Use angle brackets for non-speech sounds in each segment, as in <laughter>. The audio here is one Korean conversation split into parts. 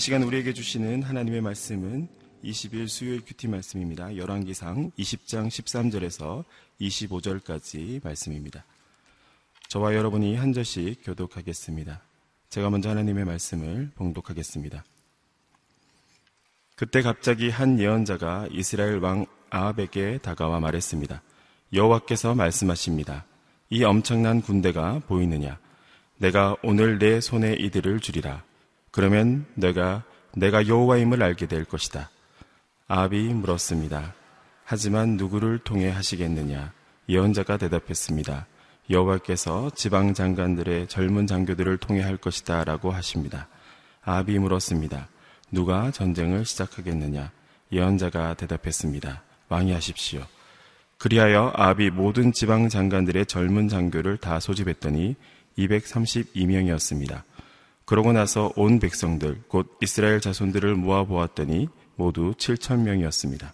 시간 우리에게 주시는 하나님의 말씀은 20일 수요일 큐티 말씀입니다. 열왕기상 20장 13절에서 25절까지 말씀입니다. 저와 여러분이 한 절씩 교독하겠습니다. 제가 먼저 하나님의 말씀을 봉독하겠습니다. 그때 갑자기 한 예언자가 이스라엘 왕 아합에게 다가와 말했습니다. 여호와께서 말씀하십니다. 이 엄청난 군대가 보이느냐? 내가 오늘 내 손에 이들을 주리라. 그러면 내가 내가 여호와임을 알게 될 것이다. 아합이 물었습니다. 하지만 누구를 통해 하시겠느냐? 예언자가 대답했습니다. 여호와께서 지방 장관들의 젊은 장교들을 통해 할 것이다라고 하십니다. 아합이 물었습니다. 누가 전쟁을 시작하겠느냐? 예언자가 대답했습니다. 왕이 하십시오. 그리하여 아합이 모든 지방 장관들의 젊은 장교를 다 소집했더니 232명이었습니다. 그러고 나서 온 백성들, 곧 이스라엘 자손들을 모아 보았더니 모두 7천 명이었습니다.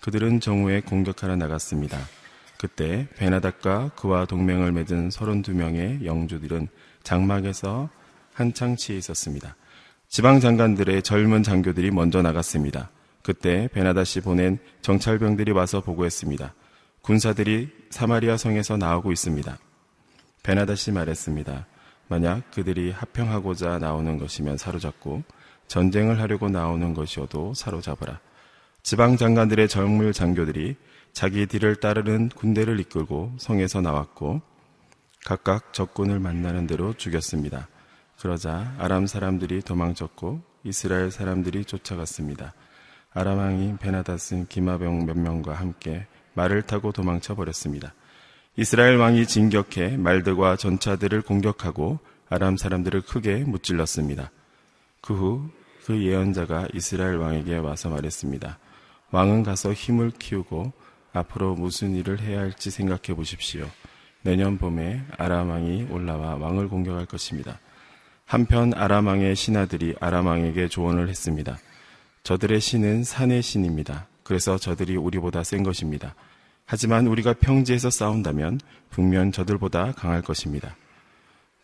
그들은 정오에 공격하러 나갔습니다. 그때 베나닥과 그와 동맹을 맺은 32명의 영주들은 장막에서 한창 치에 있었습니다. 지방 장관들의 젊은 장교들이 먼저 나갔습니다. 그때 베나닷이 보낸 정찰병들이 와서 보고했습니다. 군사들이 사마리아 성에서 나오고 있습니다. 베나닷이 말했습니다. 만약 그들이 합평하고자 나오는 것이면 사로잡고 전쟁을 하려고 나오는 것이어도 사로잡으라. 지방 장관들의 젊은 장교들이 자기 뒤를 따르는 군대를 이끌고 성에서 나왔고 각각 적군을 만나는 대로 죽였습니다. 그러자 아람 사람들이 도망쳤고 이스라엘 사람들이 쫓아갔습니다. 아람 왕이 베나닷은 기마병 몇 명과 함께 말을 타고 도망쳐 버렸습니다. 이스라엘 왕이 진격해 말들과 전차들을 공격하고 아람 사람들을 크게 무찔렀습니다. 그 후 그 예언자가 이스라엘 왕에게 와서 말했습니다. 왕은 가서 힘을 키우고 앞으로 무슨 일을 해야 할지 생각해 보십시오. 내년 봄에 아람 왕이 올라와 왕을 공격할 것입니다. 한편 아람 왕의 신하들이 아람 왕에게 조언을 했습니다. 저들의 신은 산의 신입니다. 그래서 저들이 우리보다 센 것입니다. 하지만 우리가 평지에서 싸운다면 북면 저들보다 강할 것입니다.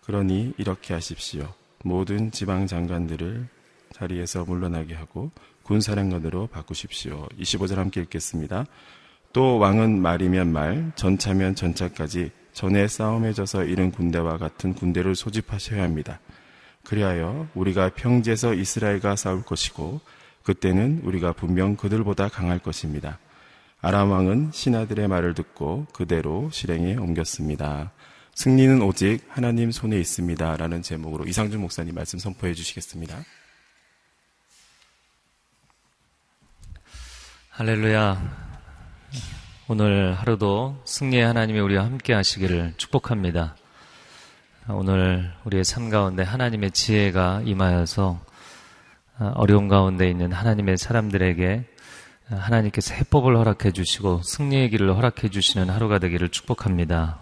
그러니 이렇게 하십시오. 모든 지방 장관들을 자리에서 물러나게 하고 군사령관으로 바꾸십시오. 25절 함께 읽겠습니다. 또 왕은 말이면 말, 전차면 전차까지 전에 싸움에 져서 이른 군대와 같은 군대를 소집하셔야 합니다. 그리하여 우리가 평지에서 이스라엘과 싸울 것이고 그때는 우리가 분명 그들보다 강할 것입니다. 아람 왕은 신하들의 말을 듣고 그대로 실행에 옮겼습니다. 승리는 오직 하나님 손에 있습니다. 라는 제목으로 이상준 목사님 말씀 선포해 주시겠습니다. 할렐루야. 오늘 하루도 승리의 하나님이 우리와 함께 하시기를 축복합니다. 오늘 우리의 삶 가운데 하나님의 지혜가 임하여서 어려움 가운데 있는 하나님의 사람들에게 하나님께서 해법을 허락해 주시고 승리의 길을 허락해 주시는 하루가 되기를 축복합니다.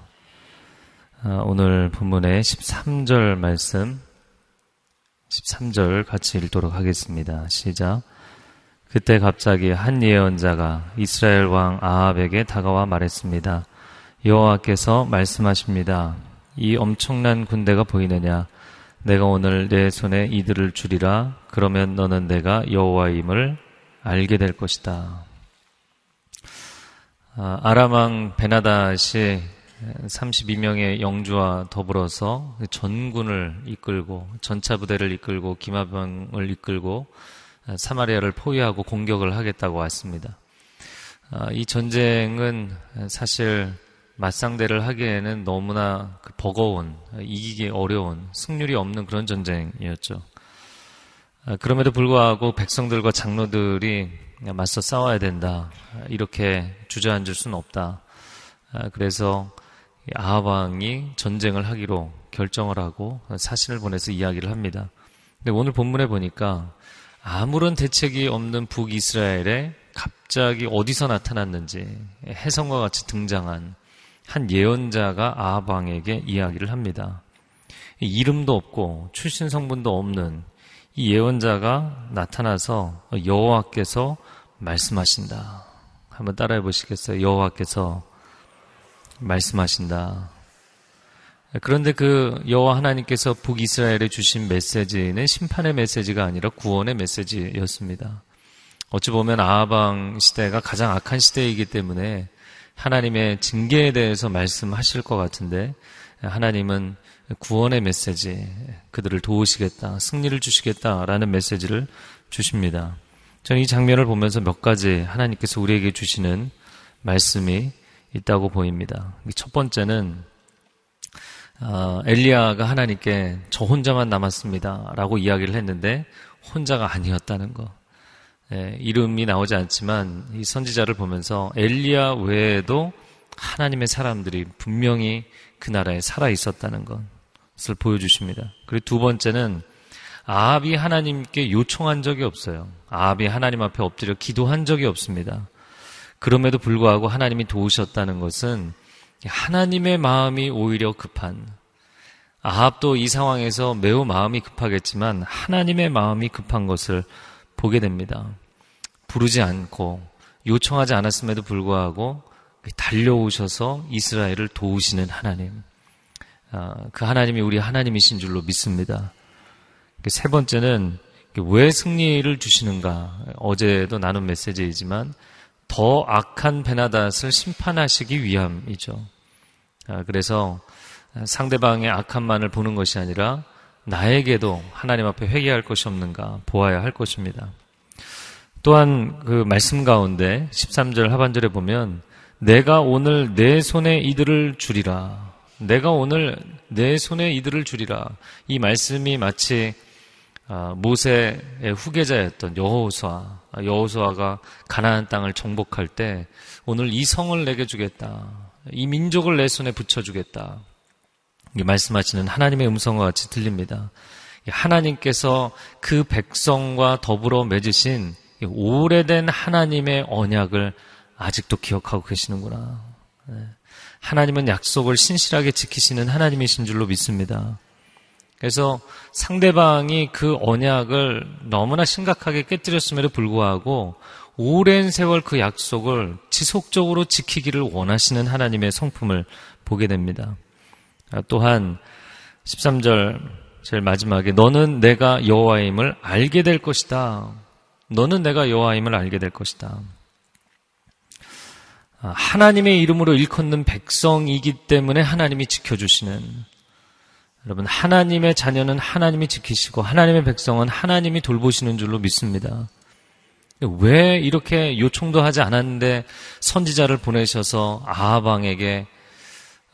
오늘 본문의 13절 말씀 13절 같이 읽도록 하겠습니다. 시작. 그때 갑자기 한 예언자가 이스라엘 왕 아합에게 다가와 말했습니다. 여호와께서 말씀하십니다. 이 엄청난 군대가 보이느냐? 내가 오늘 내 손에 이들을 주리라. 그러면 너는 내가 여호와임을 알게 될 것이다. 아, 아람왕 베나닷이 32명의 영주와 더불어서 전군을 이끌고 전차 부대를 이끌고 기마병을 이끌고 사마리아를 포위하고 공격을 하겠다고 왔습니다. 아, 이 전쟁은 사실 맞상대를 하기에는 너무나 그 버거운, 이기기 어려운, 승률이 없는 그런 전쟁이었죠. 아, 그럼에도 불구하고 백성들과 장로들이 맞서 싸워야 된다. 이렇게 주저앉을 수는 없다. 아, 그래서 아합 왕이 전쟁을 하기로 결정을 하고 사신을 보내서 이야기를 합니다. 근데 오늘 본문에 보니까 아무런 대책이 없는 북이스라엘에 갑자기 어디서 나타났는지 해성과 같이 등장한 한 예언자가 아합 왕에게 이야기를 합니다. 이름도 없고 출신 성분도 없는 이 예언자가 나타나서 여호와께서 말씀하신다. 한번 따라해 보시겠어요? 여호와께서 말씀하신다. 그런데 그 여호와 하나님께서 북이스라엘에 주신 메시지는 심판의 메시지가 아니라 구원의 메시지였습니다. 어찌 보면 아하방 시대가 가장 악한 시대이기 때문에 하나님의 징계에 대해서 말씀하실 것 같은데 하나님은 구원의 메시지, 그들을 도우시겠다, 승리를 주시겠다라는 메시지를 주십니다. 저는 이 장면을 보면서 몇 가지 하나님께서 우리에게 주시는 말씀이 있다고 보입니다. 첫 번째는 어, 엘리야가 하나님께 저 혼자만 남았습니다라고 이야기를 했는데 혼자가 아니었다는 거. 예, 이름이 나오지 않지만 이 선지자를 보면서 엘리야 외에도 하나님의 사람들이 분명히 그 나라에 살아 있었다는 것 을 보여주십니다. 그리고 두 번째는 아합이 하나님께 요청한 적이 없어요. 아합이 하나님 앞에 엎드려 기도한 적이 없습니다. 그럼에도 불구하고 하나님이 도우셨다는 것은 하나님의 마음이 오히려 급한 아합도 이 상황에서 매우 마음이 급하겠지만 하나님의 마음이 급한 것을 보게 됩니다. 부르지 않고 요청하지 않았음에도 불구하고 달려오셔서 이스라엘을 도우시는 하나님. 아, 그 하나님이 우리 하나님이신 줄로 믿습니다. 세 번째는 왜 승리를 주시는가? 어제도 나눈 메시지이지만 더 악한 베나닷을 심판하시기 위함이죠. 아, 그래서 상대방의 악함만을 보는 것이 아니라 나에게도 하나님 앞에 회개할 것이 없는가 보아야 할 것입니다. 또한 그 말씀 가운데 13절 하반절에 보면 내가 오늘 내 손에 이들을 주리라. 내가 오늘 내 손에 이들을 주리라. 이 말씀이 마치 아, 모세의 후계자였던 여호수아, 여호수아가 가나안 땅을 정복할 때 오늘 이 성을 내게 주겠다. 이 민족을 내 손에 붙여 주겠다. 말씀하시는 하나님의 음성과 같이 들립니다. 하나님께서 그 백성과 더불어 맺으신 오래된 하나님의 언약을 아직도 기억하고 계시는구나. 네. 하나님은 약속을 신실하게 지키시는 하나님이신 줄로 믿습니다. 그래서 상대방이 그 언약을 너무나 심각하게 깨뜨렸음에도 불구하고 오랜 세월 그 약속을 지속적으로 지키기를 원하시는 하나님의 성품을 보게 됩니다. 아, 또한 13절 제일 마지막에 너는 내가 여호와임을 알게 될 것이다. 너는 내가 여호와임을 알게 될 것이다. 아, 하나님의 이름으로 일컫는 백성이기 때문에 하나님이 지켜주시는 여러분 하나님의 자녀는 하나님이 지키시고 하나님의 백성은 하나님이 돌보시는 줄로 믿습니다. 왜 이렇게 요청도 하지 않았는데 선지자를 보내셔서 아하방에게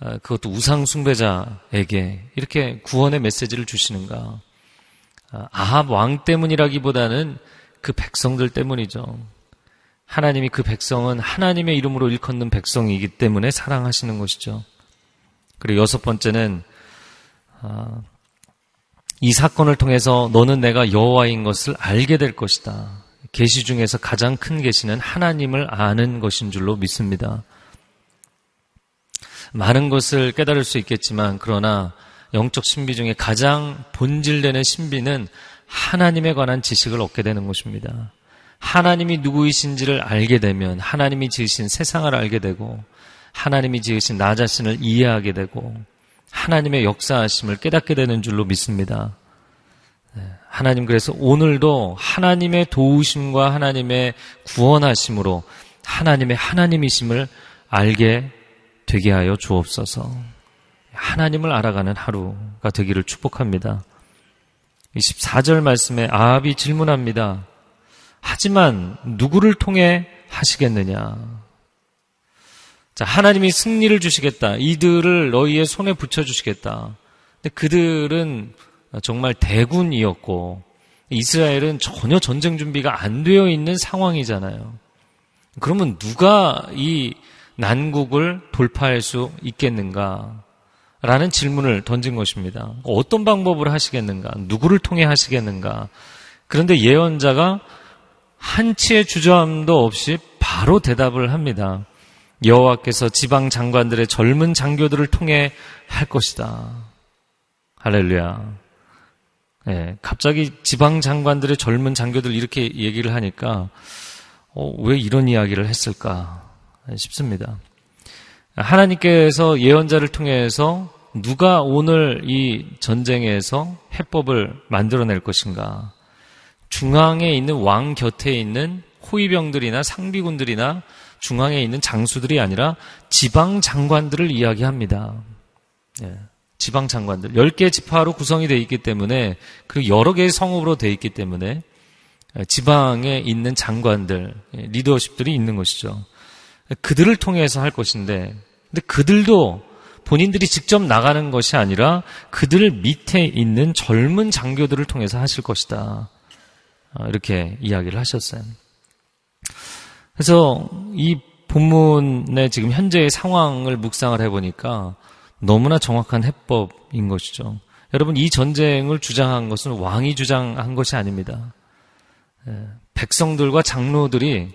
아, 그것도 우상 숭배자에게 이렇게 구원의 메시지를 주시는가? 아, 아합 왕 때문이라기보다는 그 백성들 때문이죠. 하나님이 그 백성은 하나님의 이름으로 일컫는 백성이기 때문에 사랑하시는 것이죠. 그리고 여섯 번째는 아, 이 사건을 통해서 너는 내가 여호와인 것을 알게 될 것이다. 계시 중에서 가장 큰 계시는 하나님을 아는 것인 줄로 믿습니다. 많은 것을 깨달을 수 있겠지만 그러나 영적 신비 중에 가장 본질되는 신비는 하나님에 관한 지식을 얻게 되는 것입니다. 하나님이 누구이신지를 알게 되면 하나님이 지으신 세상을 알게 되고 하나님이 지으신 나 자신을 이해하게 되고 하나님의 역사하심을 깨닫게 되는 줄로 믿습니다. 네, 하나님 그래서 오늘도 하나님의 도우심과 하나님의 구원하심으로 하나님의 하나님이심을 알게 되게 하여 주옵소서. 하나님을 알아가는 하루가 되기를 축복합니다. 24절 말씀에 아합이 질문합니다. 하지만 누구를 통해 하시겠느냐? 자, 하나님이 승리를 주시겠다. 이들을 너희의 손에 붙여 주시겠다. 근데 그들은 정말 대군이었고, 이스라엘은 전혀 전쟁 준비가 안 되어 있는 상황이잖아요. 그러면 누가 이 난국을 돌파할 수 있겠는가? 라는 질문을 던진 것입니다. 어떤 방법을 하시겠는가? 누구를 통해 하시겠는가? 그런데 예언자가 한치의 주저함도 없이 바로 대답을 합니다. 여호와께서 지방 장관들의 젊은 장교들을 통해 할 것이다. 할렐루야. 네, 갑자기 지방 장관들의 젊은 장교들 이렇게 얘기를 하니까 어, 왜 이런 이야기를 했을까 싶습니다. 하나님께서 예언자를 통해서 누가 오늘 이 전쟁에서 해법을 만들어낼 것인가? 중앙에 있는 왕 곁에 있는 호위병들이나 상비군들이나 중앙에 있는 장수들이 아니라 지방 장관들을 이야기합니다. 예, 지방 장관들. 10개 지파로 구성이 되어 있기 때문에 그 여러 개의 성읍으로 되어 있기 때문에 예, 지방에 있는 장관들, 예, 리더십들이 있는 것이죠. 그들을 통해서 할 것인데, 근데 그들도 본인들이 직접 나가는 것이 아니라 그들 밑에 있는 젊은 장교들을 통해서 하실 것이다. 아, 이렇게 이야기를 하셨어요. 그래서 이 본문의 지금 현재의 상황을 묵상을 해보니까 너무나 정확한 해법인 것이죠. 여러분, 이 전쟁을 주장한 것은 왕이 주장한 것이 아닙니다. 예, 백성들과 장로들이,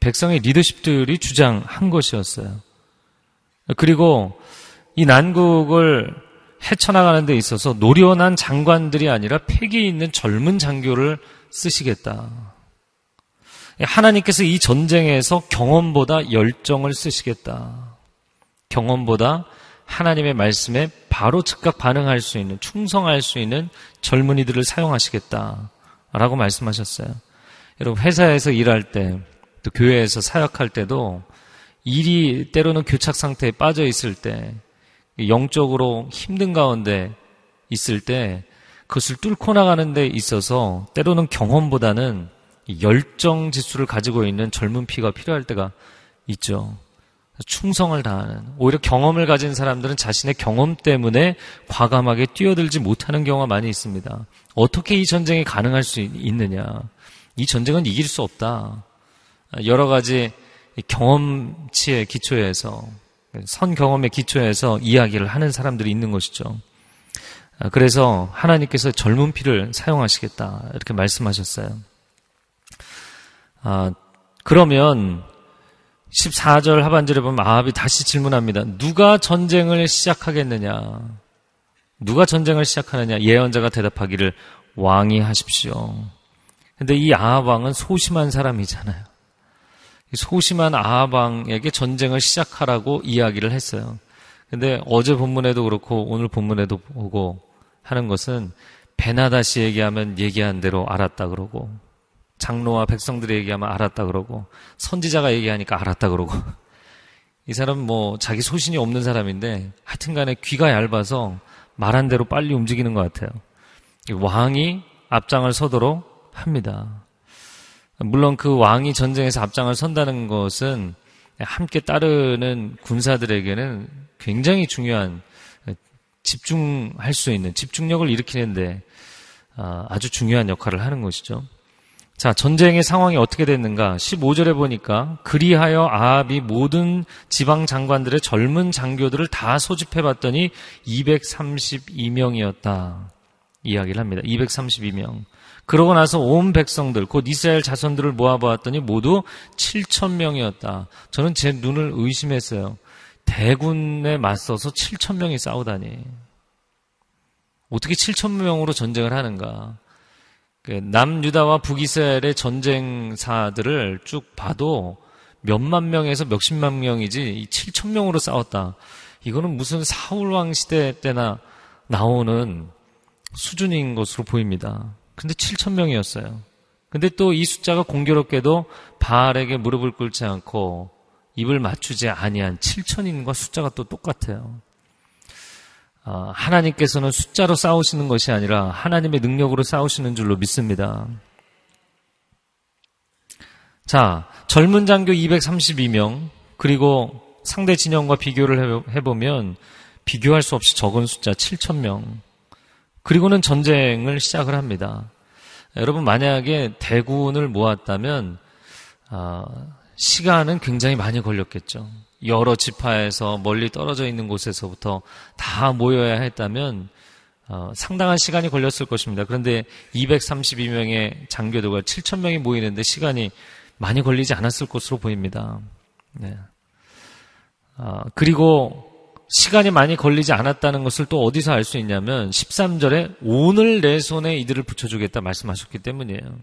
백성의 리더십들이 주장한 것이었어요. 그리고 이 난국을 헤쳐나가는 데 있어서 노련한 장관들이 아니라 패기 있는 젊은 장교를 쓰시겠다. 하나님께서 이 전쟁에서 경험보다 열정을 쓰시겠다. 경험보다 하나님의 말씀에 바로 즉각 반응할 수 있는, 충성할 수 있는 젊은이들을 사용하시겠다. 라고 말씀하셨어요. 여러분, 회사에서 일할 때, 또 교회에서 사역할 때도 일이 때로는 교착 상태에 빠져 있을 때, 영적으로 힘든 가운데 있을 때, 그것을 뚫고 나가는 데 있어서 때로는 경험보다는 열정 지수를 가지고 있는 젊은 피가 필요할 때가 있죠. 충성을 다하는 오히려 경험을 가진 사람들은 자신의 경험 때문에 과감하게 뛰어들지 못하는 경우가 많이 있습니다. 어떻게 이 전쟁이 가능할 수 있느냐? 이 전쟁은 이길 수 없다. 여러 가지 경험치의 기초에서 선 경험의 기초에서 이야기를 하는 사람들이 있는 것이죠. 그래서 하나님께서 젊은 피를 사용하시겠다 이렇게 말씀하셨어요. 아, 그러면 14절 하반절에 보면 아합이 다시 질문합니다. 누가 전쟁을 시작하겠느냐? 누가 전쟁을 시작하느냐? 예언자가 대답하기를 왕이 하십시오. 근데 이 아합 왕은 소심한 사람이잖아요. 소심한 아합 왕에게 전쟁을 시작하라고 이야기를 했어요. 근데 어제 본문에도 그렇고 오늘 본문에도 보고 하는 것은 베나다시 얘기하면 얘기한 대로 알았다 그러고 장로와 백성들이 얘기하면 알았다 그러고 선지자가 얘기하니까 알았다 그러고 이 사람 뭐 자기 소신이 없는 사람인데 하여튼간에 귀가 얇아서 말한 대로 빨리 움직이는 것 같아요. 왕이 앞장을 서도록 합니다. 물론 그 왕이 전쟁에서 앞장을 선다는 것은 함께 따르는 군사들에게는 굉장히 중요한 집중할 수 있는 집중력을 일으키는데 아, 아주 중요한 역할을 하는 것이죠. 자, 전쟁의 상황이 어떻게 됐는가? 15절에 보니까 그리하여 아합이 모든 지방 장관들의 젊은 장교들을 다 소집해 봤더니 232명이었다. 이야기를 합니다. 232명. 그러고 나서 온 백성들, 곧 이스라엘 자손들을 모아보았더니 모두 7천 명이었다. 저는 제 눈을 의심했어요. 대군에 맞서서 7천 명이 싸우다니. 어떻게 7천 명으로 전쟁을 하는가? 그 남유다와 북이스라엘의 전쟁사들을 쭉 봐도 몇만 명에서 몇십만 명이지 7천 명으로 싸웠다. 이거는 무슨 사울왕 시대 때나 나오는 수준인 것으로 보입니다. 근데 7천 명이었어요. 근데 또 이 숫자가 공교롭게도 바알에게 무릎을 꿇지 않고 입을 맞추지 아니한 7천인과 숫자가 또 똑같아요. 어, 하나님께서는 숫자로 싸우시는 것이 아니라 하나님의 능력으로 싸우시는 줄로 믿습니다. 자, 젊은 장교 232명, 그리고 상대 진영과 비교를 해보면 비교할 수 없이 적은 숫자 7천명. 그리고는 전쟁을 시작을 합니다. 여러분, 만약에 대군을 모았다면, 어, 시간은 굉장히 많이 걸렸겠죠. 여러 지파에서 멀리 떨어져 있는 곳에서부터 다 모여야 했다면 어, 상당한 시간이 걸렸을 것입니다. 그런데 232명의 장교들과 7천 명이 모이는데 시간이 많이 걸리지 않았을 것으로 보입니다. 네. 어, 그리고 시간이 많이 걸리지 않았다는 것을 또 어디서 알 수 있냐면 13절에 오늘 내 손에 이들을 붙여주겠다 말씀하셨기 때문이에요.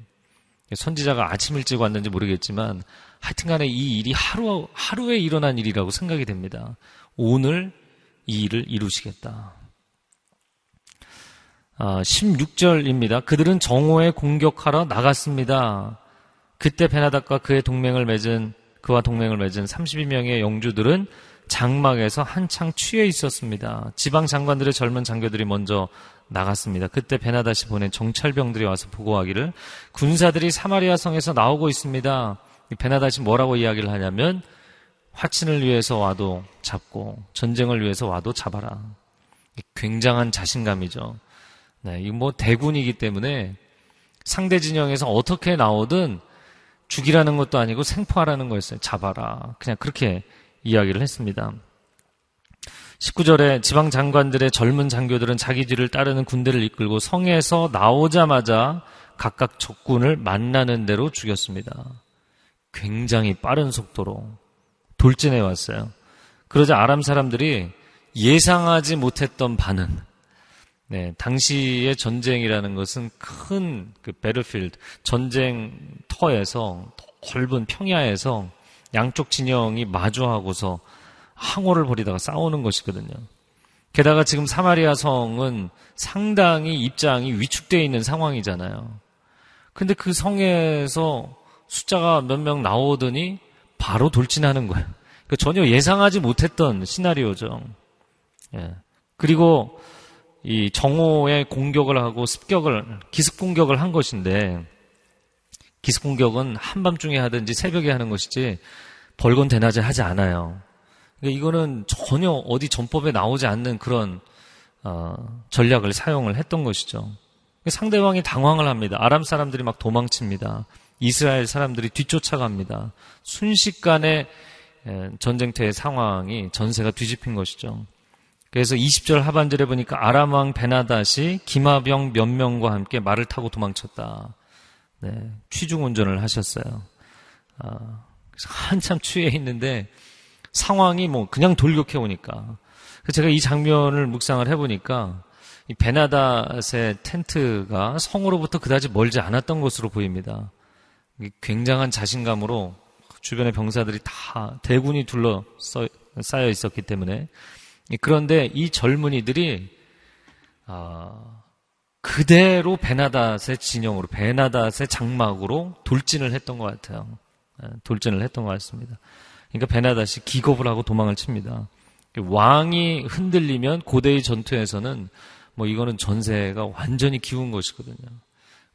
선지자가 아침 일찍 왔는지 모르겠지만 하여튼 간에 이 일이 하루, 하루에 일어난 일이라고 생각이 됩니다. 오늘 이 일을 이루시겠다. 아, 16절입니다. 그들은 정오에 공격하러 나갔습니다. 그때 베나닥과 그의 동맹을 맺은 그와 동맹을 맺은 32명의 영주들은 장막에서 한창 취해 있었습니다. 지방 장관들의 젊은 장교들이 먼저 나갔습니다. 그때 베나다시 보낸 정찰병들이 와서 보고하기를 군사들이 사마리아 성에서 나오고 있습니다. 베나다시 뭐라고 이야기를 하냐면 화친을 위해서 와도 잡고 전쟁을 위해서 와도 잡아라. 굉장한 자신감이죠. 네, 이거 뭐 대군이기 때문에 상대 진영에서 어떻게 나오든 죽이라는 것도 아니고 생포하라는 거였어요. 잡아라. 그냥 그렇게 이야기를 했습니다. 19절에 지방 장관들의 젊은 장교들은 자기 뒤를 따르는 군대를 이끌고 성에서 나오자마자 각각 적군을 만나는 대로 죽였습니다. 굉장히 빠른 속도로 돌진해 왔어요. 그러자 아람 사람들이 예상하지 못했던 반응. 네, 당시의 전쟁이라는 것은 큰 그 베르필드 전쟁터에서 넓은 평야에서 양쪽 진영이 마주하고서 항호를 벌이다가 싸우는 것이거든요. 게다가 지금 사마리아 성은 상당히 입장이 위축되어 있는 상황이잖아요. 근데 그 성에서 숫자가 몇 명 나오더니 바로 돌진하는 거예요. 그러니까 전혀 예상하지 못했던 시나리오죠. 예. 그리고 이 정오에 공격을 하고 습격을 기습 공격을 한 것인데 기습 공격은 한밤중에 하든지 새벽에 하는 것이지 벌건 대낮에 하지 않아요. 그러니까 이거는 전혀 어디 전법에 나오지 않는 그런 어, 전략을 사용을 했던 것이죠. 상대방이 당황을 합니다. 아람 사람들이 막 도망칩니다. 이스라엘 사람들이 뒤쫓아갑니다. 순식간에 전쟁터의 상황이 전세가 뒤집힌 것이죠. 그래서 20절 하반절에 보니까 아람 왕 베나닷이 기마병 몇 명과 함께 말을 타고 도망쳤다. 네, 취중 운전을 하셨어요. 아, 한참 취해 있는데 상황이 뭐 그냥 돌격해 오니까 제가 이 장면을 묵상을 해보니까 이 베나닷의 텐트가 성으로부터 그다지 멀지 않았던 것으로 보입니다. 굉장한 자신감으로 주변의 병사들이 다 대군이 둘러 쌓여 있었기 때문에 그런데 이 젊은이들이 아, 그대로 베나닷의 진영으로 베나닷의 장막으로 돌진을 했던 것 같아요. 예, 돌진을 했던 것 같습니다. 그러니까 베나닷이 기겁을 하고 도망을 칩니다. 왕이 흔들리면 고대의 전투에서는 뭐 이거는 전세가 완전히 기운 것이거든요.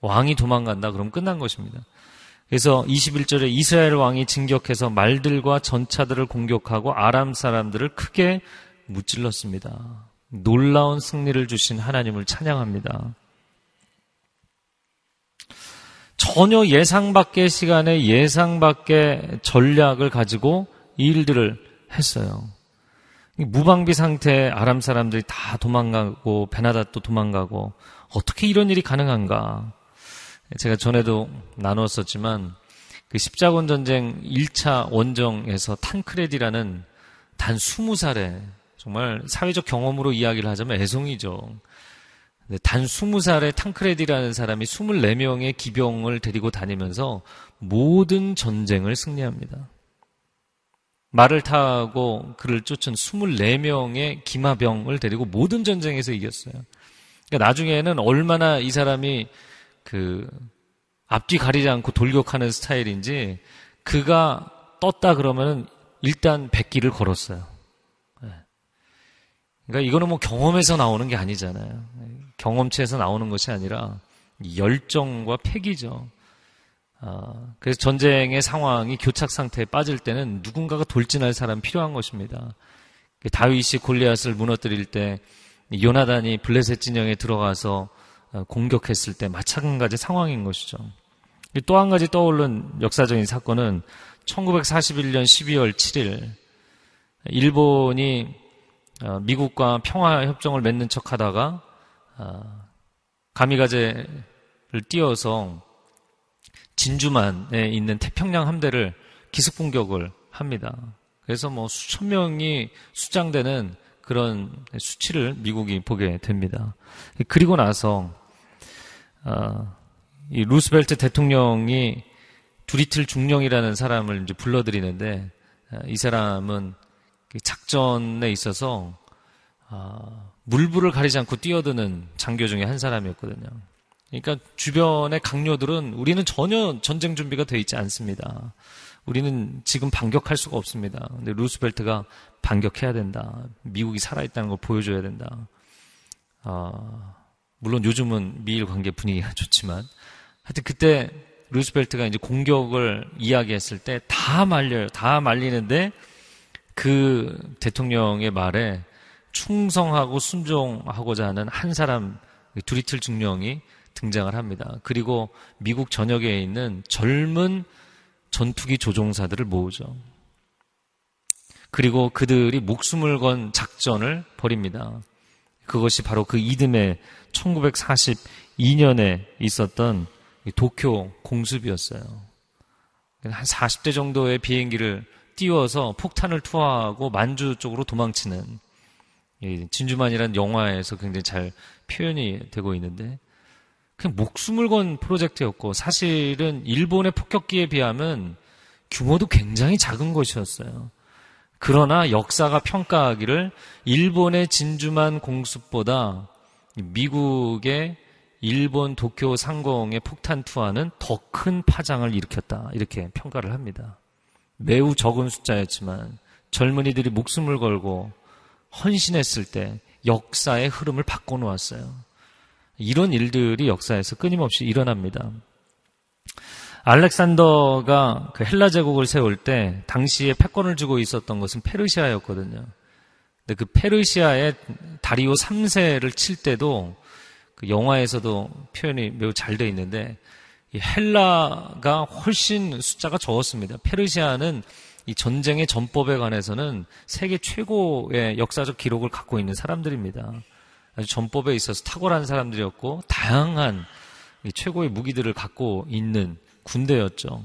왕이 도망간다 그럼 끝난 것입니다. 그래서 21절에 이스라엘 왕이 진격해서 말들과 전차들을 공격하고 아람 사람들을 크게 무찔렀습니다. 놀라운 승리를 주신 하나님을 찬양합니다. 전혀 예상 밖의 시간에 예상 밖의 전략을 가지고 이 일들을 했어요. 무방비 상태의 아람 사람들이 다 도망가고 베나닷도 도망가고 어떻게 이런 일이 가능한가? 제가 전에도 나눴었지만 그 십자군 전쟁 1차 원정에서 탄크레디라는 단 20살에 정말 사회적 경험으로 이야기를 하자면 애송이죠. 단 20살의 탕크레디라는 사람이 24명의 기병을 데리고 다니면서 모든 전쟁을 승리합니다. 말을 타고 그를 쫓은 24명의 기마병을 데리고 모든 전쟁에서 이겼어요. 그러니까 나중에는 얼마나 이 사람이 그 앞뒤 가리지 않고 돌격하는 스타일인지 그가 떴다 그러면은 일단 백기를 걸었어요. 네. 그러니까 이거는 뭐 경험에서 나오는 게 아니잖아요. 경험치에서 나오는 것이 아니라 열정과 패기죠. 아, 그래서 전쟁의 상황이 교착 상태에 빠질 때는 누군가가 돌진할 사람 필요한 것입니다. 다윗이 골리앗을 무너뜨릴 때 요나단이 블레셋 진영에 들어가서 어, 공격했을 때 마찬가지 상황인 것이죠. 또 한 가지 떠오른 역사적인 사건은 1941년 12월 7일 일본이 어, 미국과 평화 협정을 맺는 척 하다가 어, 가미가제를 띄워서 진주만에 있는 태평양 함대를 기습 공격을 합니다. 그래서 뭐 수천 명이 수장되는 그런 수치를 미국이 보게 됩니다. 그리고 나서 어, 이 루스벨트 대통령이 두리틀 중령이라는 사람을 이제 불러들이는데 어, 이 사람은 그 작전에 있어서 아, 물불을 가리지 않고 뛰어드는 장교 중에 한 사람이었거든요. 그러니까 주변의 강요들은 우리는 전혀 전쟁 준비가 되어 있지 않습니다. 우리는 지금 반격할 수가 없습니다. 근데 루스벨트가 반격해야 된다. 미국이 살아있다는 걸 보여줘야 된다. 아, 물론 요즘은 미일 관계 분위기가 <laughs> 좋지만 하여튼 그때 루스벨트가 이제 공격을 이야기했을 때 다 말려요. 다 말리는데 그 대통령의 말에 충성하고 순종하고자 하는 한 사람 두리틀 중령이 등장을 합니다. 그리고 미국 전역에 있는 젊은 전투기 조종사들을 모으죠. 그리고 그들이 목숨을 건 작전을 벌입니다. 그것이 바로 그 이듬해 1942년에 있었던 도쿄 공습이었어요. 한 40대 정도의 비행기를 띄워서 폭탄을 투하하고 만주 쪽으로 도망치는 진주만이라는 영화에서 굉장히 잘 표현이 되고 있는데 그냥 목숨을 건 프로젝트였고 사실은 일본의 폭격기에 비하면 규모도 굉장히 작은 것이었어요. 그러나 역사가 평가하기를 일본의 진주만 공습보다 미국의 일본 도쿄 상공의 폭탄 투하는 더 큰 파장을 일으켰다. 이렇게 평가를 합니다. 매우 적은 숫자였지만 젊은이들이 목숨을 걸고 헌신했을 때 역사의 흐름을 바꿔놓았어요. 이런 일들이 역사에서 끊임없이 일어납니다. 알렉산더가 그 헬라 제국을 세울 때 당시에 패권을 주고 있었던 것은 페르시아였거든요. 근데 그 페르시아의 다리오 3세를 칠 때도 그 영화에서도 표현이 매우 잘 되어 있는데 이 헬라가 훨씬 숫자가 적었습니다. 페르시아는 이 전쟁의 전법에 관해서는 세계 최고의 역사적 기록을 갖고 있는 사람들입니다. 아주 전법에 있어서 탁월한 사람들이었고 다양한 최고의 무기들을 갖고 있는 군대였죠.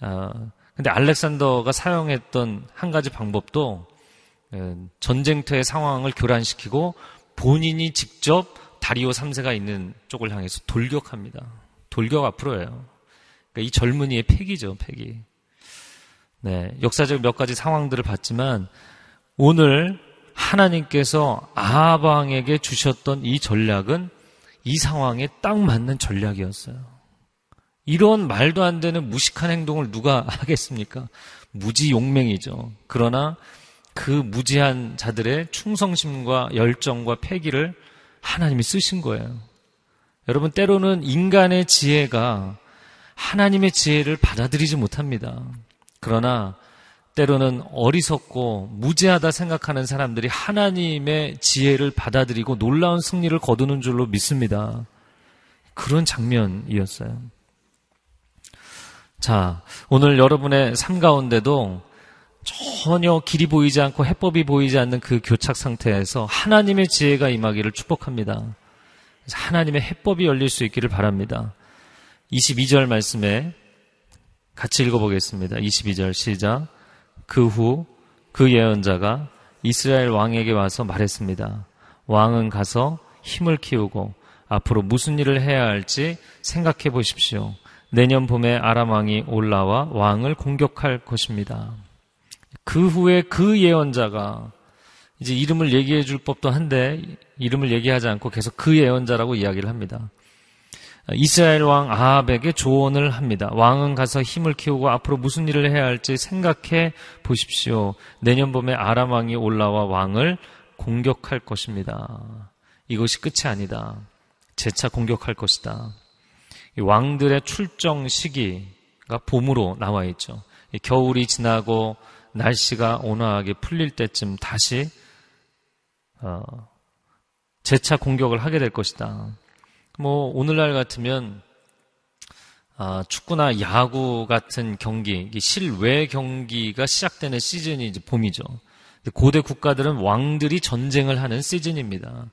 아, 근데 알렉산더가 사용했던 한 가지 방법도 전쟁터의 상황을 교란시키고 본인이 직접 다리오 3세가 있는 쪽을 향해서 돌격합니다. 돌격 앞으로 해요. 그러니까 이 젊은이의 패기죠, 패기. 네, 역사적 몇 가지 상황들을 봤지만 오늘 하나님께서 아방에게 주셨던 이 전략은 이 상황에 딱 맞는 전략이었어요. 이런 말도 안 되는 무식한 행동을 누가 <laughs> 하겠습니까? 무지용맹이죠. 그러나 그 무지한 자들의 충성심과 열정과 패기를 하나님이 쓰신 거예요. 여러분, 때로는 인간의 지혜가 하나님의 지혜를 받아들이지 못합니다. 그러나 때로는 어리석고 무지하다 생각하는 사람들이 하나님의 지혜를 받아들이고 놀라운 승리를 거두는 줄로 믿습니다. 그런 장면이었어요. 자, 오늘 여러분의 삶 가운데도 전혀 길이 보이지 않고 해법이 보이지 않는 그 교착 상태에서 하나님의 지혜가 임하기를 축복합니다. 하나님의 해법이 열릴 수 있기를 바랍니다. 22절 말씀에 같이 읽어보겠습니다. 22절 시작. 그 후그 그 예언자가 이스라엘 왕에게 와서 말했습니다. 왕은 가서 힘을 키우고 앞으로 무슨 일을 해야 할지 생각해 보십시오. 내년 봄에 아람 왕이 올라와 왕을 공격할 것입니다. 그 후에 그 예언자가 이제 이름을 얘기해 줄 법도 한데 이름을 얘기하지 않고 계속 그 예언자라고 이야기를 합니다. 이스라엘 왕 아합에게 조언을 합니다. 왕은 가서 힘을 키우고 앞으로 무슨 일을 해야 할지 생각해 보십시오. 내년 봄에 아람 왕이 올라와 왕을 공격할 것입니다. 이것이 끝이 아니다. 재차 공격할 것이다. 왕들의 출정 시기가 봄으로 나와 있죠. 겨울이 지나고 날씨가 온화하게 풀릴 때쯤 다시 어, 재차 공격을 하게 될 것이다. 뭐 오늘날 같으면 아, 축구나 야구 같은 경기, 실외 경기가 시작되는 시즌이 이제 봄이죠. 고대 국가들은 왕들이 전쟁을 하는 시즌입니다.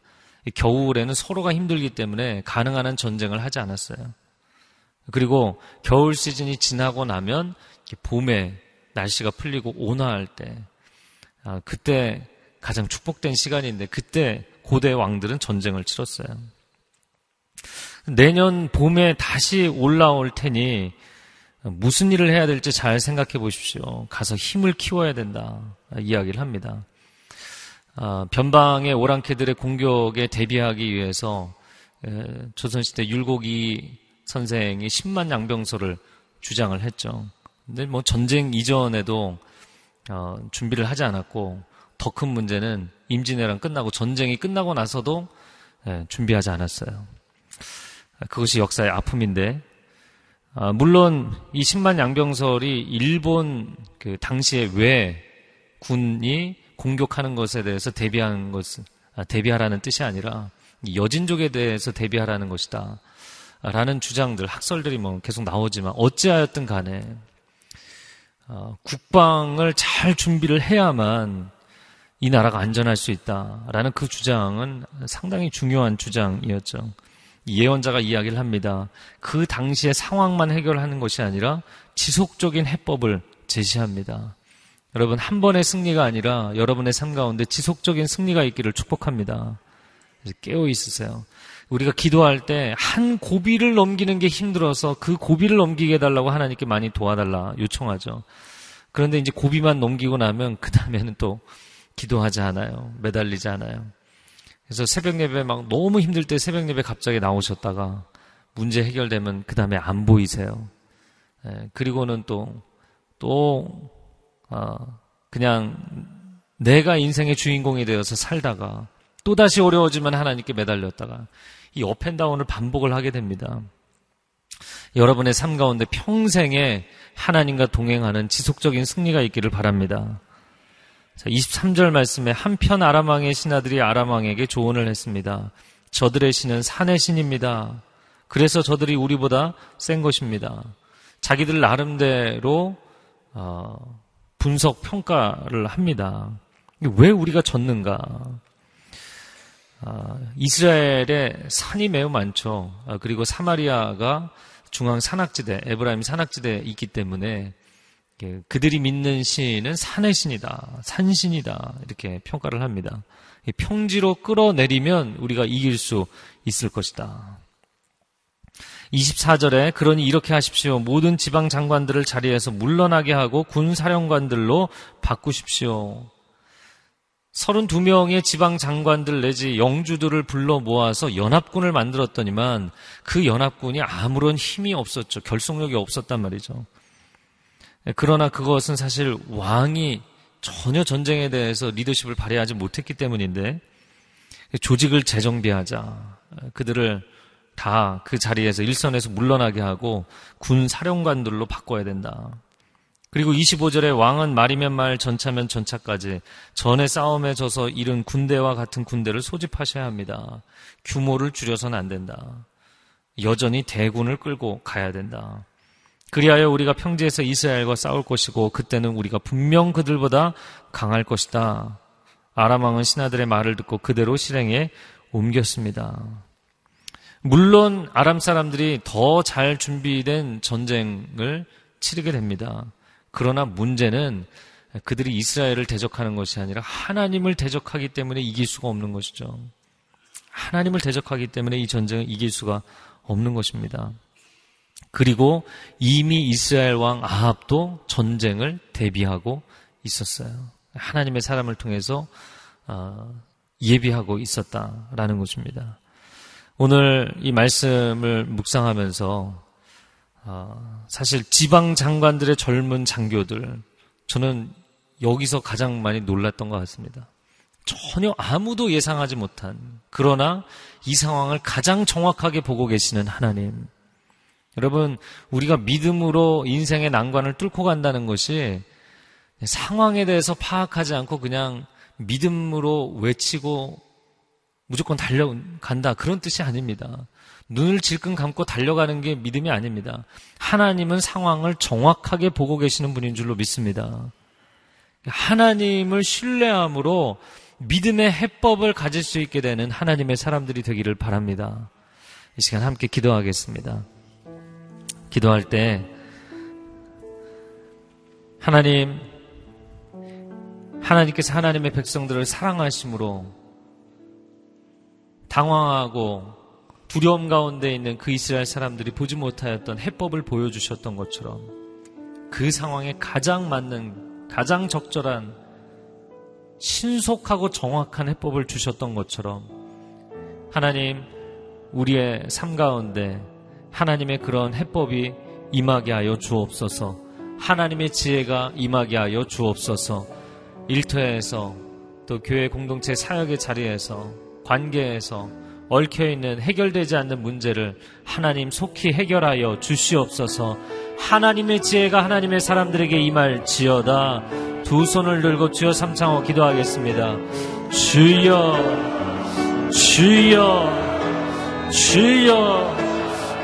겨울에는 서로가 힘들기 때문에 가능한 한 전쟁을 하지 않았어요. 그리고 겨울 시즌이 지나고 나면 봄에 날씨가 풀리고 온화할 때 아, 그때 가장 축복된 시간인데 그때 고대 왕들은 전쟁을 치렀어요. 내년 봄에 다시 올라올 테니 무슨 일을 해야 될지 잘 생각해 보십시오. 가서 힘을 키워야 된다. 이야기를 합니다. 아, 변방의 오랑캐들의 공격에 대비하기 위해서 조선시대 율곡이 선생이 10만 양병소를 주장을 했죠. 근데 뭐 전쟁 이전에도 어, 준비를 하지 않았고 더 큰 문제는 임진왜란 끝나고 전쟁이 끝나고 나서도 예, 준비하지 않았어요. 그것이 역사의 아픔인데 아, 물론 이 10만 양병설이 일본 그 당시에 왜 군이 공격하는 것에 대해서 대비하는 것은 아, 대비하라는 뜻이 아니라 여진족에 대해서 대비하라는 것이다. 라는 주장들, 학설들이 뭐 계속 나오지만 어찌하였든 간에 어, 국방을 잘 준비를 해야만 이 나라가 안전할 수 있다라는 그 주장은 상당히 중요한 주장이었죠. 예언자가 이야기를 합니다. 그 당시의 상황만 해결하는 것이 아니라 지속적인 해법을 제시합니다. 여러분, 한 번의 승리가 아니라 여러분의 삶 가운데 지속적인 승리가 있기를 축복합니다. 깨어 있으세요. 우리가 기도할 때 한 고비를 넘기는 게 힘들어서 그 고비를 넘기게 해달라고 하나님께 많이 도와달라 요청하죠. 그런데 이제 고비만 넘기고 나면 그 다음에는 또 기도하지 않아요. 매달리지 않아요. 그래서 새벽 예배 막 너무 힘들 때 새벽 예배 갑자기 나오셨다가 문제 해결되면 그 다음에 안 보이세요. 예, 그리고는 또, 또, 어, 그냥 내가 인생의 주인공이 되어서 살다가 또다시 어려워지면 하나님께 매달렸다가 이 업앤다운을 반복을 하게 됩니다. 여러분의 삶 가운데 평생에 하나님과 동행하는 지속적인 승리가 있기를 바랍니다. 자, 23절 말씀에 한편 아람왕의 신하들이 아람왕에게 조언을 했습니다. 저들의 신은 산의 신입니다. 그래서 저들이 우리보다 센 것입니다. 자기들 나름대로 어, 분석 평가를 합니다. 왜 우리가 졌는가? 아, 이스라엘에 산이 매우 많죠. 아, 그리고 사마리아가 중앙 산악지대, 에브라임 산악지대에 있기 때문에 그들이 믿는 신은 산의 신이다, 산신이다 이렇게 평가를 합니다. 평지로 끌어내리면 우리가 이길 수 있을 것이다. 24절에 그러니 이렇게 하십시오. 모든 지방 장관들을 자리에서 물러나게 하고 군 사령관들로 바꾸십시오. 32명의 지방 장관들 내지 영주들을 불러 모아서 연합군을 만들었더니만 그 연합군이 아무런 힘이 없었죠. 결속력이 없었단 말이죠. 그러나 그것은 사실 왕이 전혀 전쟁에 대해서 리더십을 발휘하지 못했기 때문인데 조직을 재정비하자. 그들을 다 그 자리에서 일선에서 물러나게 하고 군 사령관들로 바꿔야 된다. 그리고 25절에 왕은 말이면 말, 전차면 전차까지 전의 싸움에 져서 이른 군대와 같은 군대를 소집하셔야 합니다. 규모를 줄여서는 안 된다. 여전히 대군을 끌고 가야 된다. 그리하여 우리가 평지에서 이스라엘과 싸울 것이고 그때는 우리가 분명 그들보다 강할 것이다. 아람왕은 신하들의 말을 듣고 그대로 실행에 옮겼습니다. 물론 아람 사람들이 더 잘 준비된 전쟁을 치르게 됩니다. 그러나 문제는 그들이 이스라엘을 대적하는 것이 아니라 하나님을 대적하기 때문에 이길 수가 없는 것이죠. 하나님을 대적하기 때문에 이 전쟁을 이길 수가 없는 것입니다. 그리고 이미 이스라엘 왕 아합도 전쟁을 대비하고 있었어요. 하나님의 사람을 통해서 어, 예비하고 있었다라는 것입니다. 오늘 이 말씀을 묵상하면서 어, 사실 지방 장관들의 젊은 장교들 저는 여기서 가장 많이 놀랐던 것 같습니다. 전혀 아무도 예상하지 못한 그러나 이 상황을 가장 정확하게 보고 계시는 하나님. 여러분 우리가 믿음으로 인생의 난관을 뚫고 간다는 것이 상황에 대해서 파악하지 않고 그냥 믿음으로 외치고 무조건 달려간다 그런 뜻이 아닙니다. 눈을 질끈 감고 달려가는 게 믿음이 아닙니다. 하나님은 상황을 정확하게 보고 계시는 분인 줄로 믿습니다. 하나님을 신뢰함으로 믿음의 해법을 가질 수 있게 되는 하나님의 사람들이 되기를 바랍니다. 이 시간 함께 기도하겠습니다. 기도할 때 하나님 하나님께서 하나님의 백성들을 사랑하심으로 당황하고 두려움 가운데 있는 그 이스라엘 사람들이 보지 못하였던 해법을 보여주셨던 것처럼 그 상황에 가장 맞는 가장 적절한 신속하고 정확한 해법을 주셨던 것처럼 하나님 우리의 삶 가운데 하나님의 그런 해법이 임하게 하여 주옵소서. 하나님의 지혜가 임하게 하여 주옵소서. 일터에서 또 교회 공동체 사역의 자리에서 관계에서 얽혀있는 해결되지 않는 문제를 하나님 속히 해결하여 주시옵소서. 하나님의 지혜가 하나님의 사람들에게 임할 지어다. 두 손을 들고 주여 삼창호 기도하겠습니다. 주여 주여 주여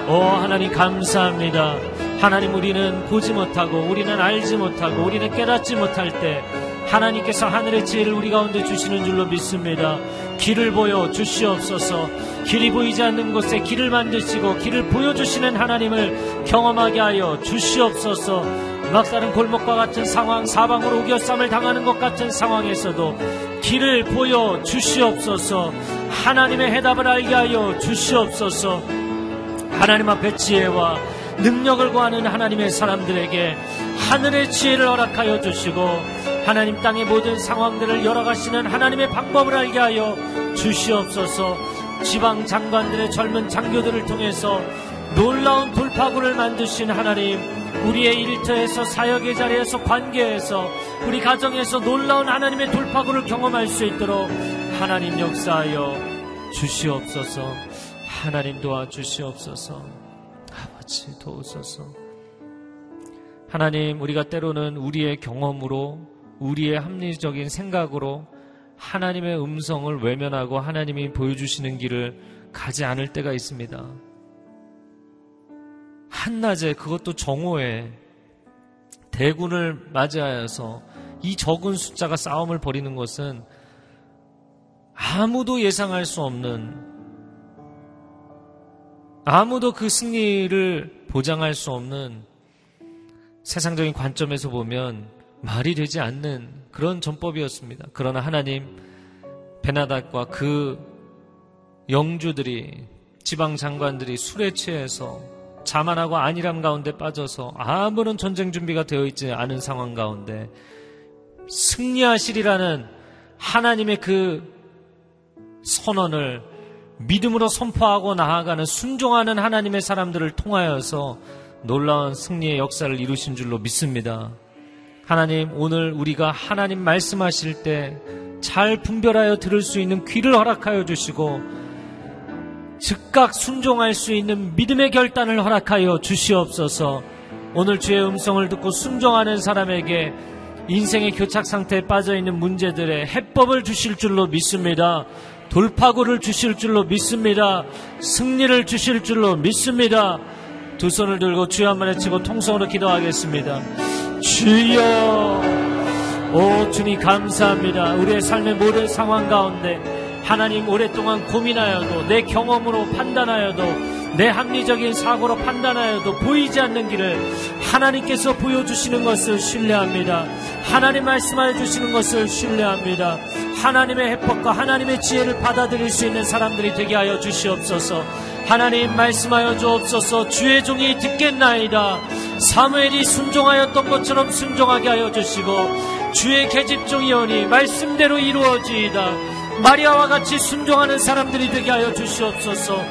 오 하나님 감사합니다 하나님 우리는 보지 못하고 우리는 알지 못하고 우리는 깨닫지 못할 때 하나님께서 하늘의 지혜를 우리 가운데 주시는 줄로 믿습니다. 길을 보여 주시옵소서. 길이 보이지 않는 곳에 길을 만드시고 길을 보여주시는 하나님을 경험하게 하여 주시옵소서. 막다른 골목과 같은 상황, 사방으로 우겨쌈을 당하는 것 같은 상황에서도 길을 보여 주시옵소서. 하나님의 해답을 알게 하여 주시옵소서. 하나님 앞에 지혜와 능력을 구하는 하나님의 사람들에게 하늘의 지혜를 허락하여 주시고 하나님 땅의 모든 상황들을 열어가시는 하나님의 방법을 알게 하여 주시옵소서. 지방 장관들의 젊은 장교들을 통해서 놀라운 돌파구를 만드신 하나님 우리의 일터에서 사역의 자리에서 관계에서 우리 가정에서 놀라운 하나님의 돌파구를 경험할 수 있도록 하나님 역사하여 주시옵소서 하나님 도와주시옵소서 아버지 도우소서 하나님 우리가 때로는 우리의 경험으로 우리의 합리적인 생각으로 하나님의 음성을 외면하고 하나님이 보여주시는 길을 가지 않을 때가 있습니다. 한낮에 그것도 정오에 대군을 맞이하여서 이 적은 숫자가 싸움을 벌이는 것은 아무도 예상할 수 없는 아무도 그 승리를 보장할 수 없는 세상적인 관점에서 보면 말이 되지 않는 그런 전법이었습니다. 그러나 하나님 베나닥과 그 영주들이 지방 장관들이 술에 취해서 자만하고 안일함 가운데 빠져서 아무런 전쟁 준비가 되어 있지 않은 상황 가운데 승리하시리라는 하나님의 그 선언을 믿음으로 선포하고 나아가는 순종하는 하나님의 사람들을 통하여서 놀라운 승리의 역사를 이루신 줄로 믿습니다. 하나님, 오늘 우리가 하나님 말씀하실 때 잘 분별하여 들을 수 있는 귀를 허락하여 주시고 즉각 순종할 수 있는 믿음의 결단을 허락하여 주시옵소서 오늘 주의 음성을 듣고 순종하는 사람에게 인생의 교착 상태에 빠져 있는 문제들의 해법을 주실 줄로 믿습니다. 돌파구를 주실 줄로 믿습니다. 승리를 주실 줄로 믿습니다. 두 손을 들고 주여 한번 외치고 통성으로 기도하겠습니다. 주여 오 주님 감사합니다 우리의 삶의 모든 상황 가운데 하나님 오랫동안 고민하여도 내 경험으로 판단하여도 내 합리적인 사고로 판단하여도 보이지 않는 길을 하나님께서 보여주시는 것을 신뢰합니다. 하나님 말씀하여 주시는 것을 신뢰합니다. 하나님의 해법과 하나님의 지혜를 받아들일 수 있는 사람들이 되게 하여 주시옵소서. 하나님 말씀하여 주옵소서 주의 종이 듣겠나이다. 사무엘이 순종하였던 것처럼 순종하게 하여 주시고 주의 계집종이오니 말씀대로 이루어지이다. 마리아와 같이 순종하는 사람들이 되게 하여 주시옵소서.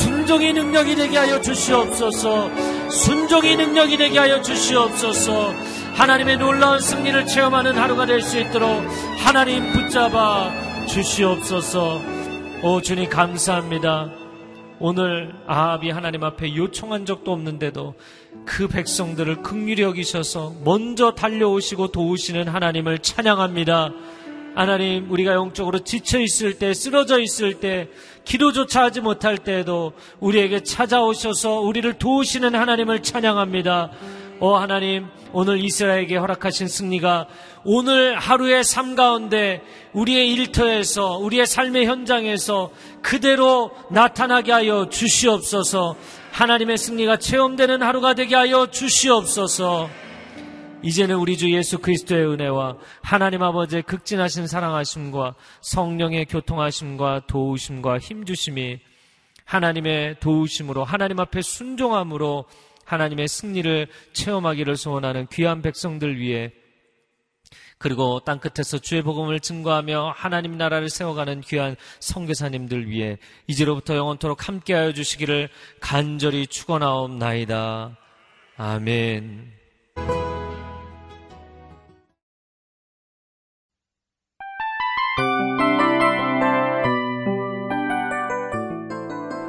순종의 능력이 되게 하여 주시옵소서. 순종의 능력이 되게 하여 주시옵소서. 하나님의 놀라운 승리를 체험하는 하루가 될 수 있도록 하나님 붙잡아 주시옵소서. 오 주님 감사합니다. 오늘 아합이 하나님 앞에 요청한 적도 없는데도 그 백성들을 극률히 여기셔서 먼저 달려오시고 도우시는 하나님을 찬양합니다. 하나님, 우리가 영적으로 지쳐 있을 때, 쓰러져 있을 때, 기도조차 하지 못할 때에도 우리에게 찾아오셔서 우리를 도우시는 하나님을 찬양합니다. 오 하나님, 오늘 이스라엘에게 허락하신 승리가 오늘 하루의 삶 가운데 우리의 일터에서 우리의 삶의 현장에서 그대로 나타나게 하여 주시옵소서. 하나님의 승리가 체험되는 하루가 되게 하여 주시옵소서. 이제는 우리 주 예수 그리스도의 은혜와 하나님 아버지의 극진하신 사랑하심과 성령의 교통하심과 도우심과 힘주심이 하나님의 도우심으로 하나님 앞에 순종함으로 하나님의 승리를 체험하기를 소원하는 귀한 백성들 위해 그리고 땅 끝에서 주의 복음을 증거하며 하나님 나라를 세워가는 귀한 성교사님들 위해 이제로부터 영원토록 함께하여 주시기를 간절히 축원하옵나이다. 아멘.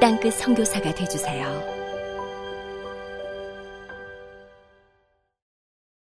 땅끝 성교사가 되주세요